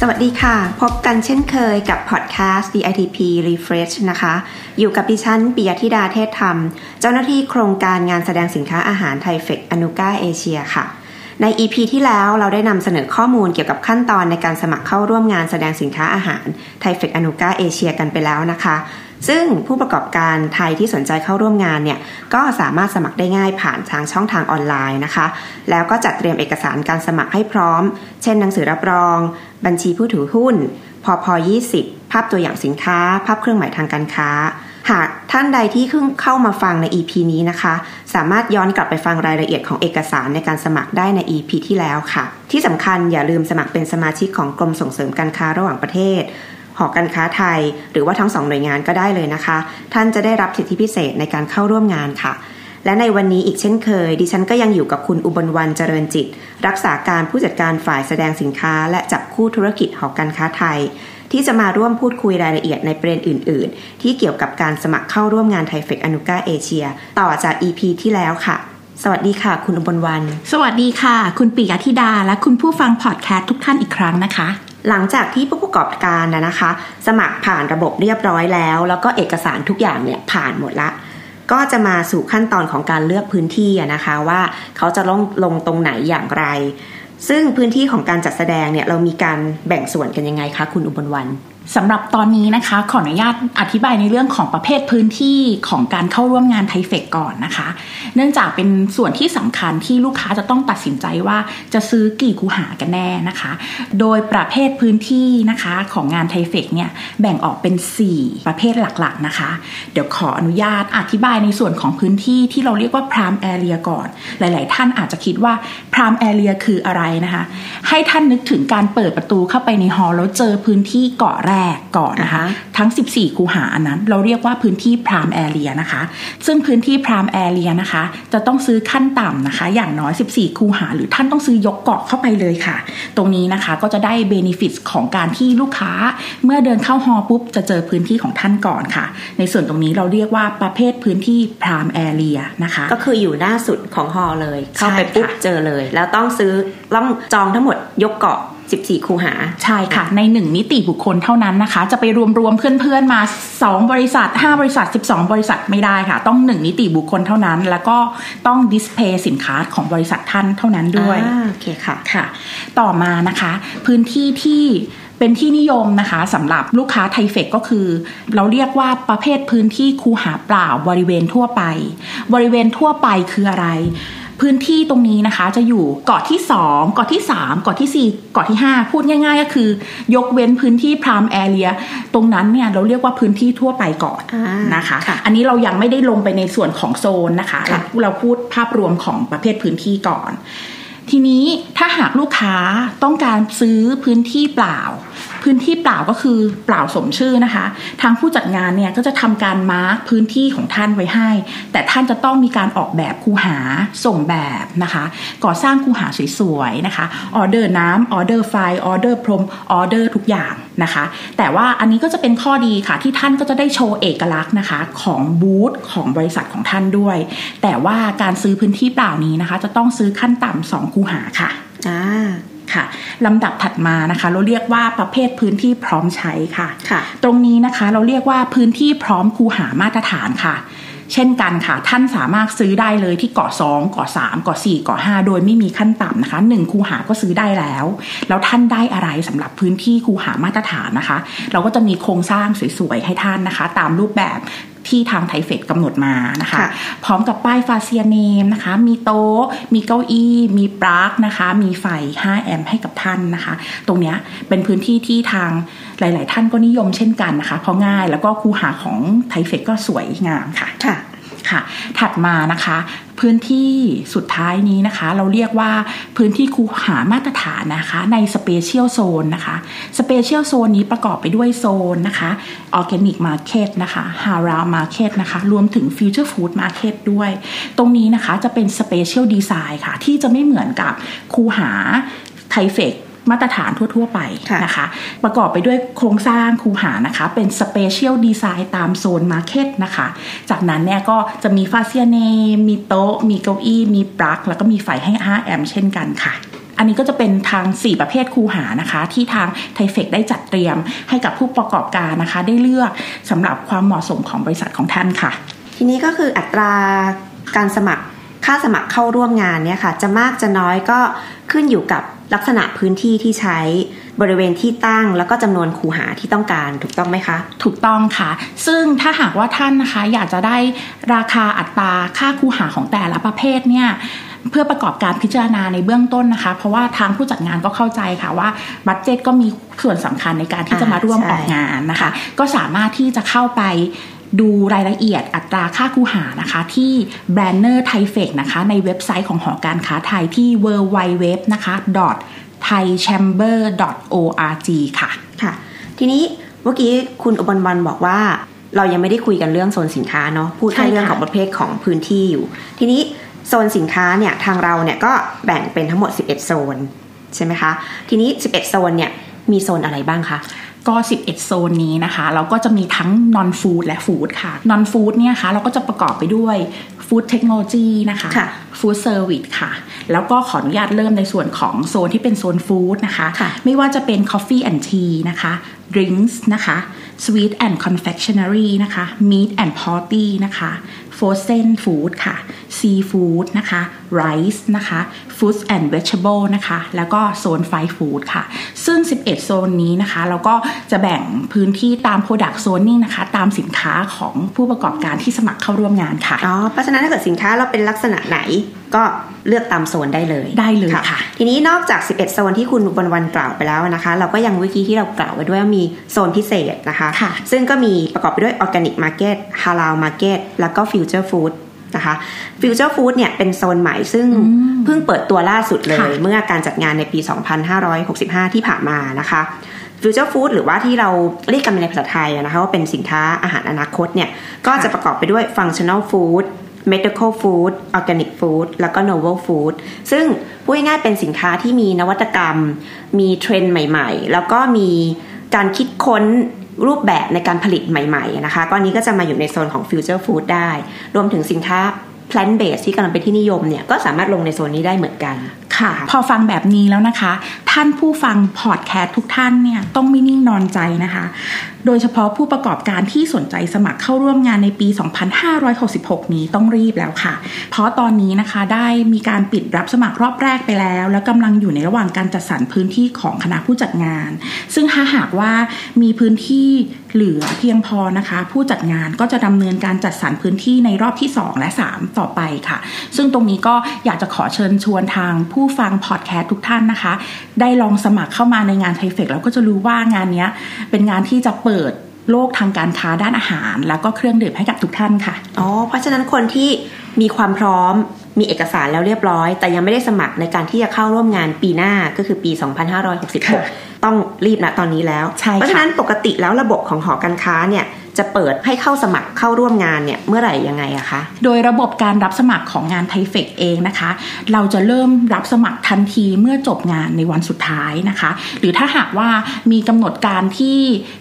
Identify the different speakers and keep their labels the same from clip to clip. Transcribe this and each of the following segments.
Speaker 1: สวัสดีค่ะ พบกันเช่นเคยกับพอดแคสต์ DITP Refresh นะคะ อยู่กับดิฉันปิยธิดาเทศธรรม เจ้าหน้าที่โครงการงานแสดงสินค้าอาหารไทเฟกอนุกาเอเชียค่ะ ใน EP ที่แล้วเราได้นำเสนอข้อมูลเกี่ยวกับขั้นตอนในการสมัครเข้าร่วมงานแสดงสินค้าอาหารไทเฟกอนุกาเอเชียกันไปแล้วนะคะ ซึ่งผู้ประกอบการไทยที่สนใจเข้าร่วมงานเนี่ยก็สามารถสมัครได้ง่ายผ่านทางช่องทางออนไลน์นะคะ แล้วก็จัดเตรียมเอกสารการสมัครให้พร้อม เช่นหนังสือรับรอง บัญชีผู้ถือหุ้นพพ20 ภาพตัวอย่างสินค้า ภาพเครื่องหมายทางการค้า หากท่านใดที่เพิ่งเข้ามาฟังใน EP นี้นะคะ สามารถย้อนกลับไปฟังรายละเอียดของเอกสารในการสมัครได้ใน EP ที่แล้วค่ะ ที่สำคัญอย่าลืมสมัครเป็นสมาชิกของกรมส่งเสริมการค้าระหว่างประเทศ หอการค้าไทย หรือว่าทั้งสองหน่วยงานก็ได้เลยนะคะ ท่านจะได้รับสิทธิพิเศษในการเข้าร่วมงานค่ะ และในวันนี้อีกเช่นเคย ดิฉันก็ยังอยู่กับคุณอุบลวันเจริญจิต รักษาการผู้จัดการฝ่ายแสดงสินค้า และจับคู่ธุรกิจหอการค้าไทย ที่จะมาร่วมพูดคุยรายละเอียดในประเด็นอื่น ๆ ที่เกี่ยวกับการสมัครเข้าร่วมงานไทเฟกอนุกาเอเชียต่อจาก EP ที่แล้วค่ะสวัสดีค่ะ คุณอุบลวัน
Speaker 2: สวัสดีค่ะ คุณปิยธิดาและคุณผู้ฟังพอดแคสต์ทุกท่านอีกครั้งนะคะ
Speaker 1: หลังจากที่ผู้ประกอบการนะนะคะ สมัครผ่านระบบเรียบร้อยแล้ว แล้วก็เอกสารทุกอย่างเนี่ยผ่านหมดละ ก็จะมาสู่ขั้นตอนของการเลือกพื้นที่นะคะว่าเขาจะลงลงตรงไหนอย่างไร ซึ่งพื้นที่ของการจัดแสดงเนี่ยเรามีการแบ่งส่วนกันยังไงคะคุณอุบลวัน
Speaker 2: สำหรับตอนนี้นะคะ ขออนุญาตอธิบายในเรื่องของประเภทพื้นที่ของการเข้าร่วมงานไทเฟกก่อนนะคะ เนื่องจากเป็นส่วนที่สำคัญที่ลูกค้าจะต้องตัดสินใจว่าจะซื้อกี่คูหากันแน่นะคะ โดยประเภทพื้นที่นะคะของงานไทเฟกเนี่ยแบ่งออกเป็น 4 ประเภทหลักๆนะคะ เดี๋ยวขออนุญาตอธิบายในส่วนของพื้นที่ที่เราเรียกว่า prime area ก่อน หลาย ๆ ท่านอาจจะคิดว่า prime area คืออะไรนะคะ ให้ท่านนึกถึงการเปิดประตูเข้าไปในฮอลล์แล้วเจอพื้นที่เกาะแรกก่อนนะคะ ทั้ง 14 คูหาอันนั้น เราเรียกว่าพื้นที่ prime area นะคะ ซึ่งพื้นที่ prime area นะคะ จะต้องซื้อขั้นต่ำนะคะ อย่างน้อย 14 คูหา หรือท่านต้องซื้อยกเกาะเข้าไปเลยค่ะ ตรงนี้นะคะก็จะได้ benefit ของการที่ลูกค้า เมื่อเดินเข้าฮอลล์ปุ๊บจะเจอพื้นที่ของท่านก่อนค่ะ ในส่วนตรงนี้เราเรียกว่าประเภทพื้นที่ prime area นะคะ
Speaker 1: ก็คืออยู่หน้าสุดของฮอลล์เลย เข้าไป
Speaker 2: ใช่ค่ะ
Speaker 1: ปุ๊บเจอเลย แล้วต้องซื้อต้องจองทั้งหมดยกเกาะ 14 คูหา
Speaker 2: ใช่ค่ะ ในหนึ่งนิติบุคคลเท่านั้นนะคะ จะไปรวมรวมๆเพื่อนๆมา 2 บริษัท 5 บริษัท 12 บริษัทไม่ได้ค่ะ ต้องหนึ่งนิติบุคคลเท่านั้น แล้วก็ต้องดิสเพย์สินค้าของบริษัทท่านเท่านั้นด้วย
Speaker 1: อ่าโอเคค่ะ
Speaker 2: ค่ะ ต่อมานะคะ พื้นที่ที่เป็นที่นิยมนะคะสำหรับลูกค้าไทเฟกก็คือ เราเรียกว่าประเภทพื้นที่คูหาเปล่าบริเวณทั่วไป บริเวณทั่วไปคืออะไร พื้นที่ตรงนี้นะคะ จะอยู่เกาะที่ 2 เกาะที่ 3 เกาะที่ 4 เกาะที่ 5 พูดง่ายๆ ก็คือ ยกเว้นพื้นที่พรามแอเรียตรงนั้นเนี่ยเราเรียกว่าพื้นที่ทั่วไปก่อน
Speaker 1: อ่าน
Speaker 2: นะคะ
Speaker 1: ค่ะ
Speaker 2: อันนี้เรายังไม่ได้ลงไปในส่วนของโซนนะคะ
Speaker 1: ค่ะ
Speaker 2: เราพูดภาพรวมของประเภทพื้นที่ก่อน ทีนี้ถ้าหากลูกค้าต้องการซื้อพื้นที่เปล่า พื้นที่เปล่าก็คือเปล่าสมชื่อนะคะ ทางผู้จัดงานเนี่ยก็จะทำการ mark พื้นที่ของท่านไว้ให้ แต่ท่านจะต้องมีการออกแบบคูหาส่งแบบนะคะ ก่อสร้างคูหาสวยๆนะคะ ออเดอร์น้ำออเดอร์ไฟออเดอร์พรมออเดอร์ทุกอย่างนะคะ แต่ว่าอันนี้ก็จะเป็นข้อดีค่ะที่ท่านก็จะได้โชว์เอกลักษณ์นะคะ ของบูธของบริษัทของท่านด้วย แต่ว่าการซื้อพื้นที่เปล่านี้นะคะ จะต้องซื้อขั้นต่ำสองคูหาค่ะ
Speaker 1: อ่า
Speaker 2: ค่ะลำดับถัดมานะคะ เราเรียกว่าประเภทพื้นที่พร้อมใช้ค่ะ
Speaker 1: ค่ะ
Speaker 2: ตรงนี้นะคะเราเรียกว่าพื้นที่พร้อมคูหามาตรฐานค่ะ เช่นกันค่ะ ท่านสามารถซื้อได้เลยที่เกาะ2เกาะ3เกาะ4เกาะ5โดยไม่มีขั้นต่ำนะคะ1คูหาก็ซื้อได้แล้ว แล้วท่านได้อะไรสำหรับพื้นที่คูหามาตรฐานนะคะ เราก็จะมีโครงสร้างสวยๆให้ท่านนะคะ ตามรูปแบบ ที่ทาง THAIFEX กำหนดมานะคะ
Speaker 1: ค่ะ
Speaker 2: พร้อมกับป้าย fascia name นะคะ มีโต๊ะ มีเก้าอี้ มีปลั๊กนะคะ มีไฟ 5 แอมป์ให้กับท่านนะคะ ตรงเนี้ยเป็นพื้นที่ที่ทางหลาย ๆ ท่านก็นิยมเช่นกันนะคะ เพราะง่ายแล้วก็คูหาของ THAIFEX ก็สวยงามค่ะ
Speaker 1: ค่ะ
Speaker 2: ค่ะ ถัดมานะคะ พื้นที่สุดท้ายนี้นะคะ เราเรียกว่าพื้นที่คูหามาตรฐานนะคะใน special โซนนะคะspecial โซนนี้ประกอบไปด้วยโซนนะคะ organic market นะคะ halal market นะคะรวมถึง future food market ด้วย ตรงนี้นะคะจะเป็น special design ค่ะ ที่จะไม่เหมือนกับคูหา THAIFEX มาตรฐานทั่ว ๆ ไป
Speaker 1: ค่ะ
Speaker 2: นะคะ ประกอบไปด้วยโครงสร้างคูหานะคะ เป็น special design ตามโซน market นะคะ จากนั้นเนี่ยก็จะมี fascia name มีโต๊ะ มีเก้าอี้ มีปลั๊กแล้วก็มีไฟให้5แอมป์เช่นกันค่ะอันนี้ก็จะเป็นทาง 4 ประเภทคูหานะคะ ที่ทางไทเฟกได้จัดเตรียมให้กับผู้ประกอบการนะคะ ได้เลือกสำหรับความเหมาะสมของบริษัทของท่านค่ะ
Speaker 1: ทีนี้ก็คืออัตราการสมัคร ค่าสมัครเข้าร่วมงานเนี่ยค่ะ จะมากจะน้อยก็ขึ้นอยู่กับลักษณะพื้นที่ที่ใช้บริเวณที่ตั้งแล้วก็จำนวนคูหาที่ต้องการถูกต้องไหมคะ
Speaker 2: ถูกต้องค่ะ ซึ่งถ้าหากว่าท่านนะคะอยากจะได้ราคาอัตราค่าคูหาของแต่ละประเภทเนี่ยเพื่อประกอบการพิจารณาในเบื้องต้นนะคะ เพราะว่าทางผู้จัดงานก็เข้าใจค่ะว่า budget ก็มีส่วนสำคัญในการที่จะมาร่วมออกงานนะคะ ก็สามารถที่จะเข้าไป ดูรายละเอียดอัตราค่าคูหานะคะ ที่ banner THAIFEX นะคะ ในเว็บไซต์ของหอการค้าไทยที่ w w w นะคะ thaichamber.org ค่ะ
Speaker 1: ค่ะ ทีนี้เมื่อกี้คุณอุบลวันบอกว่าเรายังไม่ได้คุยกันเรื่องโซนสินค้าเนาะพูดแค่
Speaker 2: ใช่ค่ะ
Speaker 1: เรื่องของประเภทของพื้นที่อยู่ ทีนี้โซนสินค้าเนี่ยทางเราเนี่ยก็แบ่งเป็นทั้งหมด 11 โซน ใช่ไหมคะ ทีนี้ 11 โซนเนี่ยมีโซนอะไรบ้างคะ
Speaker 2: ก็ 11 โซนนี้นะคะ เราก็จะมีทั้ง non food และ food ค่ะ non food เนี่ยค่ะเราก็จะประกอบไปด้วย food technology นะคะ
Speaker 1: ค่ะ
Speaker 2: food service ค่ะ แล้วก็ขออนุญาตเริ่มในส่วนของโซนที่เป็นโซน food นะคะ
Speaker 1: ค่ะ
Speaker 2: ไม่ว่าจะเป็น coffee and tea นะคะ drinks นะคะ sweet and confectionery นะคะ meat and potty นะคะ frozen food ค่ะ seafood นะคะ rice นะคะ fruits and vegetable นะคะ แล้วก็โซน fry food ค่ะ ซึ่ง 11 โซนนี้นะคะ เราก็จะแบ่งพื้นที่ตาม product zoning นะคะ ตามสินค้าของผู้ประกอบการที่สมัครเข้าร่วมงานค่ะ
Speaker 1: อ๋อ เพราะฉะนั้นถ้าเกิดสินค้าเราเป็นลักษณะไหน ก็เลือกตามโซนได้เลย
Speaker 2: ได้เลยค่ะ
Speaker 1: ทีนี้นอกจาก 11 โซนที่คุณวันวันกล่าวไปแล้วนะคะ เราก็ยังวิธีที่เรากล่าวไว้ด้วยว่ามีโซนพิเศษนะคะ
Speaker 2: ค่ะ
Speaker 1: ซึ่งก็มีประกอบไปด้วย organic market halal market แล้วก็ future food นะคะ future food เนี่ยเป็นโซนใหม่ซึ่งเพิ่งเปิดตัวล่าสุดเลย
Speaker 2: ค่ะ
Speaker 1: เมื่อการจัดงานในปี 2565 ที่ผ่านมานะคะ future food หรือว่าที่เราเรียกกันในภาษาไทยอะนะคะว่าเป็นสินค้าอาหารอนาคตเนี่ยก็จะประกอบไปด้วยฟังชั่น a ลฟู้ด medical food organic food แล้วก็ novel food ซึ่งพูดง่ายๆเป็นสินค้าที่มีนวัตกรรม มีเทรนด์ใหม่ๆ แล้วก็มีการคิดค้นรูปแบบในการผลิตใหม่ ๆ นะคะก็อันนี้ก็จะมาอยู่ในโซนของ future food ได้ รวมถึงสินค้า plant based ที่กำลังเป็นที่นิยมเนี่ยก็สามารถลงในโซนนี้ได้เหมือนกัน
Speaker 2: ค่ะ พอฟังแบบนี้แล้วนะคะ ท่านผู้ฟังพอดแคสต์ทุกท่านเนี่ยต้องไม่นิ่งนอนใจนะคะ โดยเฉพาะผู้ประกอบการที่สนใจสมัครเข้าร่วมงานในปี 2566 นี้ต้องรีบแล้วค่ะ เพราะตอนนี้นะคะได้มีการปิดรับสมัครรอบแรกไปแล้ว แล้วกำลังอยู่ในระหว่างการจัดสรรพื้นที่ของคณะผู้จัดงาน ซึ่งถ้าหากว่ามีพื้นที่เหลือเพียงพอนะคะ ผู้จัดงานก็จะดำเนินการจัดสรรพื้นที่ในรอบที่ 2 และ 3ต่อไปค่ะ ซึ่งตรงนี้ก็อยากจะขอเชิญชวนทางผู้ฟังพอดแคสต์ทุกท่านนะคะ ได้ลองสมัครเข้ามาในงานไทเฟกแล้วก็จะรู้ว่างานเนี้ยเป็นงานที่จะเปิดโลกทางการค้าด้านอาหาร แล้วก็เครื่องดื่มให้กับทุกท่านค่ะ
Speaker 1: อ๋อ เพราะฉะนั้นคนที่มีความพร้อมมีเอกสารแล้วเรียบร้อย แต่ยังไม่ได้สมัครในการที่จะเข้าร่วมงานปีหน้าก็คือปี 2566 ต้องรีบนะตอนนี้แล้ว
Speaker 2: ใช่ค่ะ
Speaker 1: เพราะฉะนั้นปกติแล้วระบบของหอการค้าเนี่ย จะเปิดให้เข้าสมัครเข้าร่วมงานเนี่ยเมื่อไหร่ยังไงอะคะ
Speaker 2: โดยระบบการรับสมัครของงานไทเฟกเองนะคะ เราจะเริ่มรับสมัครทันทีเมื่อจบงานในวันสุดท้ายนะคะ หรือถ้าหากว่ามีกำหนดการที่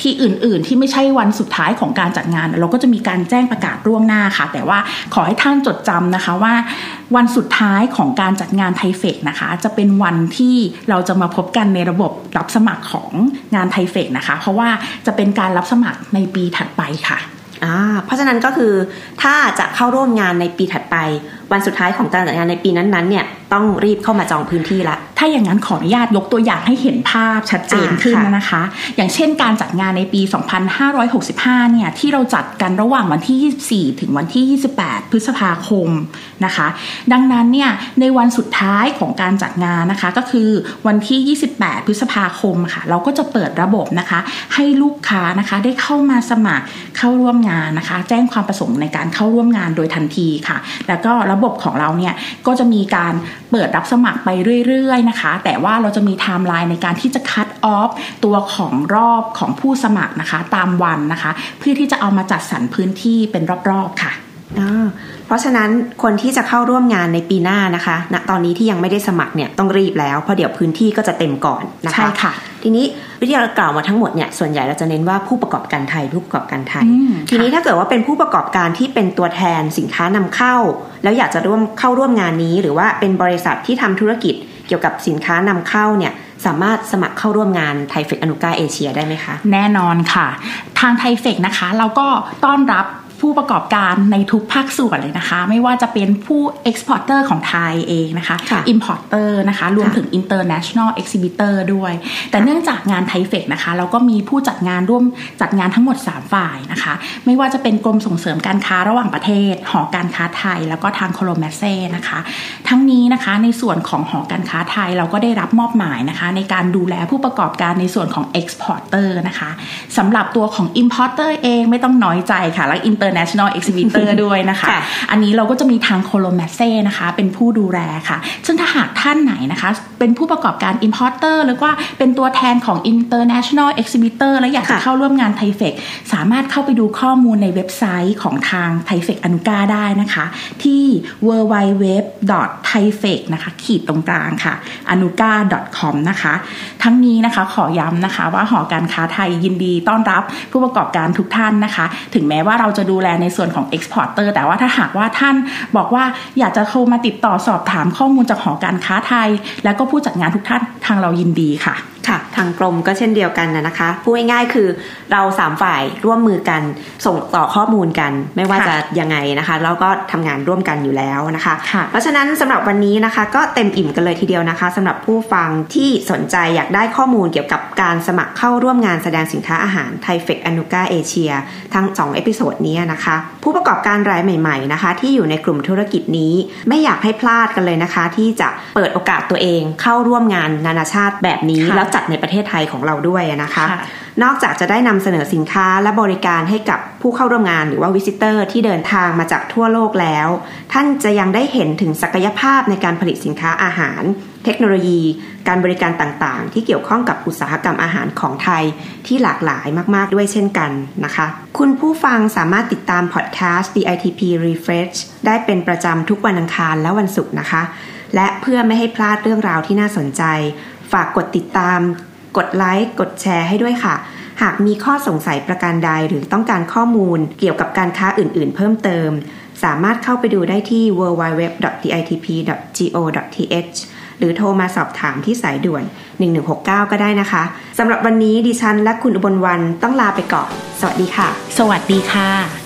Speaker 2: ที่อื่น ๆ ที่ไม่ใช่วันสุดท้ายของการจัดงาน เราก็จะมีการแจ้งประกาศล่วงหน้าค่ะ แต่ว่าขอให้ท่านจดจำนะคะว่าวันสุดท้ายของการจัดงานไทเฟกนะคะ จะเป็นวันที่เราจะมาพบกันในระบบรับสมัครของงานไทเฟกนะคะ เพราะว่าจะเป็นการรับสมัครในปีถัดไปค่ะ
Speaker 1: อ่าเพราะฉะนั้นก็คือถ้าจะเข้าร่วมงานในปีถัดไป วันสุดท้ายของการจัดงานในปีนั้นๆเนี่ยต้องรีบเข้ามาจองพื้นที่ละ
Speaker 2: ถ้าอย่างนั้นขออนุญาตยกตัวอย่างให้เห็นภาพชัดเจนขึ้นนะคะ อย่างเช่นการจัดงานในปี 2565 เนี่ยที่เราจัดกันระหว่างวันที่ 24 ถึงวันที่ 28 พฤษภาคมนะคะ ดังนั้นเนี่ยในวันสุดท้ายของการจัดงานนะคะก็คือวันที่ 28 พฤษภาคมค่ะ เราก็จะเปิดระบบนะคะ ให้ลูกค้านะคะได้เข้ามาสมัครเข้าร่วมงานนะคะ แจ้งความประสงค์ในการเข้าร่วมงานโดยทันทีค่ะ แล้วก็ระบบของเราเนี่ยก็จะมีการเปิดรับสมัครไปเรื่อยๆนะคะ แต่ว่าเราจะมีไทม์ไลน์ในการที่จะคัดออฟตัวของรอบของผู้สมัครนะคะ ตามวันนะคะ เพื่อที่จะเอามาจัดสรรพื้นที่เป็นรอบๆค่ะ
Speaker 1: เพราะฉะนั้นคนที่จะเข้าร่วมงานในปีหน้านะคะณตอนนี้ที่ยังไม่ได้สมัครเนี่ยต้องรีบแล้ว เพราะเดี๋ยวพื้นที่ก็จะเต็มก่อนนะคะ
Speaker 2: ใช่ค่ะ
Speaker 1: ทีนี้วิทยากล่าวมาทั้งหมดเนี่ยส่วนใหญ่เราจะเน้นว่าผู้ประกอบการไทยผู้ประกอบการไทย
Speaker 2: อืม
Speaker 1: ทีนี้ถ้าเกิดว่าเป็นผู้ประกอบการที่เป็นตัวแทนสินค้านำเข้า แล้วอยากจะร่วมเข้าร่วมงานนี้ หรือว่าเป็นบริษัทที่ทำธุรกิจเกี่ยวกับสินค้านำเข้าเนี่ยสามารถสมัครเข้าร่วมงานไทเฟกอนุกาเอเชียได้ไหมคะ
Speaker 2: แน่นอนค่ะ ทางไทเฟกนะคะ เราก็ต้อนรับ ผู้ประกอบการในทุกภาคส่วนเลยนะคะ ไม่ว่าจะเป็นผู้ exporter ของไทยเองนะคะ
Speaker 1: ค่ะ
Speaker 2: importer นะคะรวมถึง international exhibitor ด้วย แต่เนื่องจากงานไทเฟกนะคะเราก็มีผู้จัดงานร่วมจัดงานทั้งหมด 3 ฝ่ายนะคะ ไม่ว่าจะเป็นกรมส่งเสริมการค้าระหว่างประเทศ หอการค้าไทย แล้วก็ทางโคโลแมเซ่นะคะ ทั้งนี้นะคะในส่วนของหอการค้าไทยเราก็ได้รับมอบหมายนะคะ ในการดูแลผู้ประกอบการในส่วนของ exporter นะคะสำหรับตัวของ importer เองไม่ต้องน้อยใจค่ะและ international exhibitor ด้วยนะคะ
Speaker 1: ค่ะ
Speaker 2: อันนี้เราก็จะมีทางโคโลแมเซ่นะคะเป็นผู้ดูแลค่ะ ซึ่งถ้าหากท่านไหนนะคะ เป็นผู้ประกอบการ importer หรือว่าเป็นตัวแทนของ international exhibitor และอยากจะ
Speaker 1: ค่ะ
Speaker 2: เข้าร่วมงานไทเฟกสามารถเข้าไปดูข้อมูลในเว็บไซต์ของทางไทเฟกอนุกาได้นะคะ ที่ www.thaifec นะคะขีดตรงกลางค่ะ anuga.com นะคะ ทั้งนี้นะคะขอย้ำนะคะว่าหอการค้าไทยยินดีต้อนรับผู้ประกอบการทุกท่านนะคะ ถึงแม้ว่าเราจะดููแลในส่วนของ exporter แต่ว่าถ้าหากว่าท่านบอกว่าอยากจะโทรมาติดต่อสอบถามข้อมูลจากหอการค้าไทย แล้วก็ผู้จัดงานทุกท่านทางเรายินดีค่ะ
Speaker 1: ค่ะ ทางกรมก็เช่นเดียวกันนะนะคะ พูดง่ายๆคือเราสามฝ่ายร่วมมือกันส่งต่อข้อมูลกัน ไม่ว่า
Speaker 2: ค่ะ
Speaker 1: จะยังไงนะคะ แล้วก็ทำงานร่วมกันอยู่แล้วนะคะ
Speaker 2: ค่ะ
Speaker 1: เพราะฉะนั้นสำหรับวันนี้นะคะ ก็เต็มอิ่มกันเลยทีเดียวนะคะสำหรับผู้ฟังที่สนใจอยากได้ข้อมูลเกี่ยวกับการสมัครเข้าร่วมงานแสดงสินค้าอาหาร THAIFEX-Anuga Asia ทั้ง 2 episode นี้นะคะ ผู้ประกอบการรายใหม่ๆนะคะ ที่อยู่ในกลุ่มธุรกิจนี้ ไม่อยากให้พลาดกันเลยนะคะ ที่จะเปิดโอกาสตัวเองเข้าร่วมงานนานาชาติแบบนี้
Speaker 2: ค่ะ
Speaker 1: แล้วจัดในประเทศไทยของเราด้วยนะคะ
Speaker 2: ค่ะ
Speaker 1: นอกจากจะได้นำเสนอสินค้าและบริการให้กับผู้เข้าร่วมงานหรือว่าวิสิเตอร์ที่เดินทางมาจากทั่วโลกแล้ว ท่านจะยังได้เห็นถึงศักยภาพในการผลิตสินค้าอาหาร เทคโนโลยี การบริการต่างๆ ที่เกี่ยวข้องกับอุตสาหกรรมอาหารของไทยที่หลากหลายมากๆด้วยเช่นกันนะคะ คุณผู้ฟังสามารถติดตามพอดแคสต์ DITP Refresh ได้เป็นประจำทุกวันอังคารและวันศุกร์นะคะ และเพื่อไม่ให้พลาดเรื่องราวที่น่าสนใจ ฝากกดติดตาม กดไลค์กดแชร์ให้ด้วยค่ะ หากมีข้อสงสัยประการใดหรือต้องการข้อมูลเกี่ยวกับการค้าอื่น ๆ เพิ่มเติม สามารถเข้าไปดูได้ที่ www.ditp.go.th หรือโทรมาสอบถามที่สายด่วน 1169 ก็ได้นะคะ สำหรับวันนี้ดิฉันและคุณอุบลวันต้องลาไปก่อน สวัสดีค่ะ
Speaker 2: สวัสดีค่ะ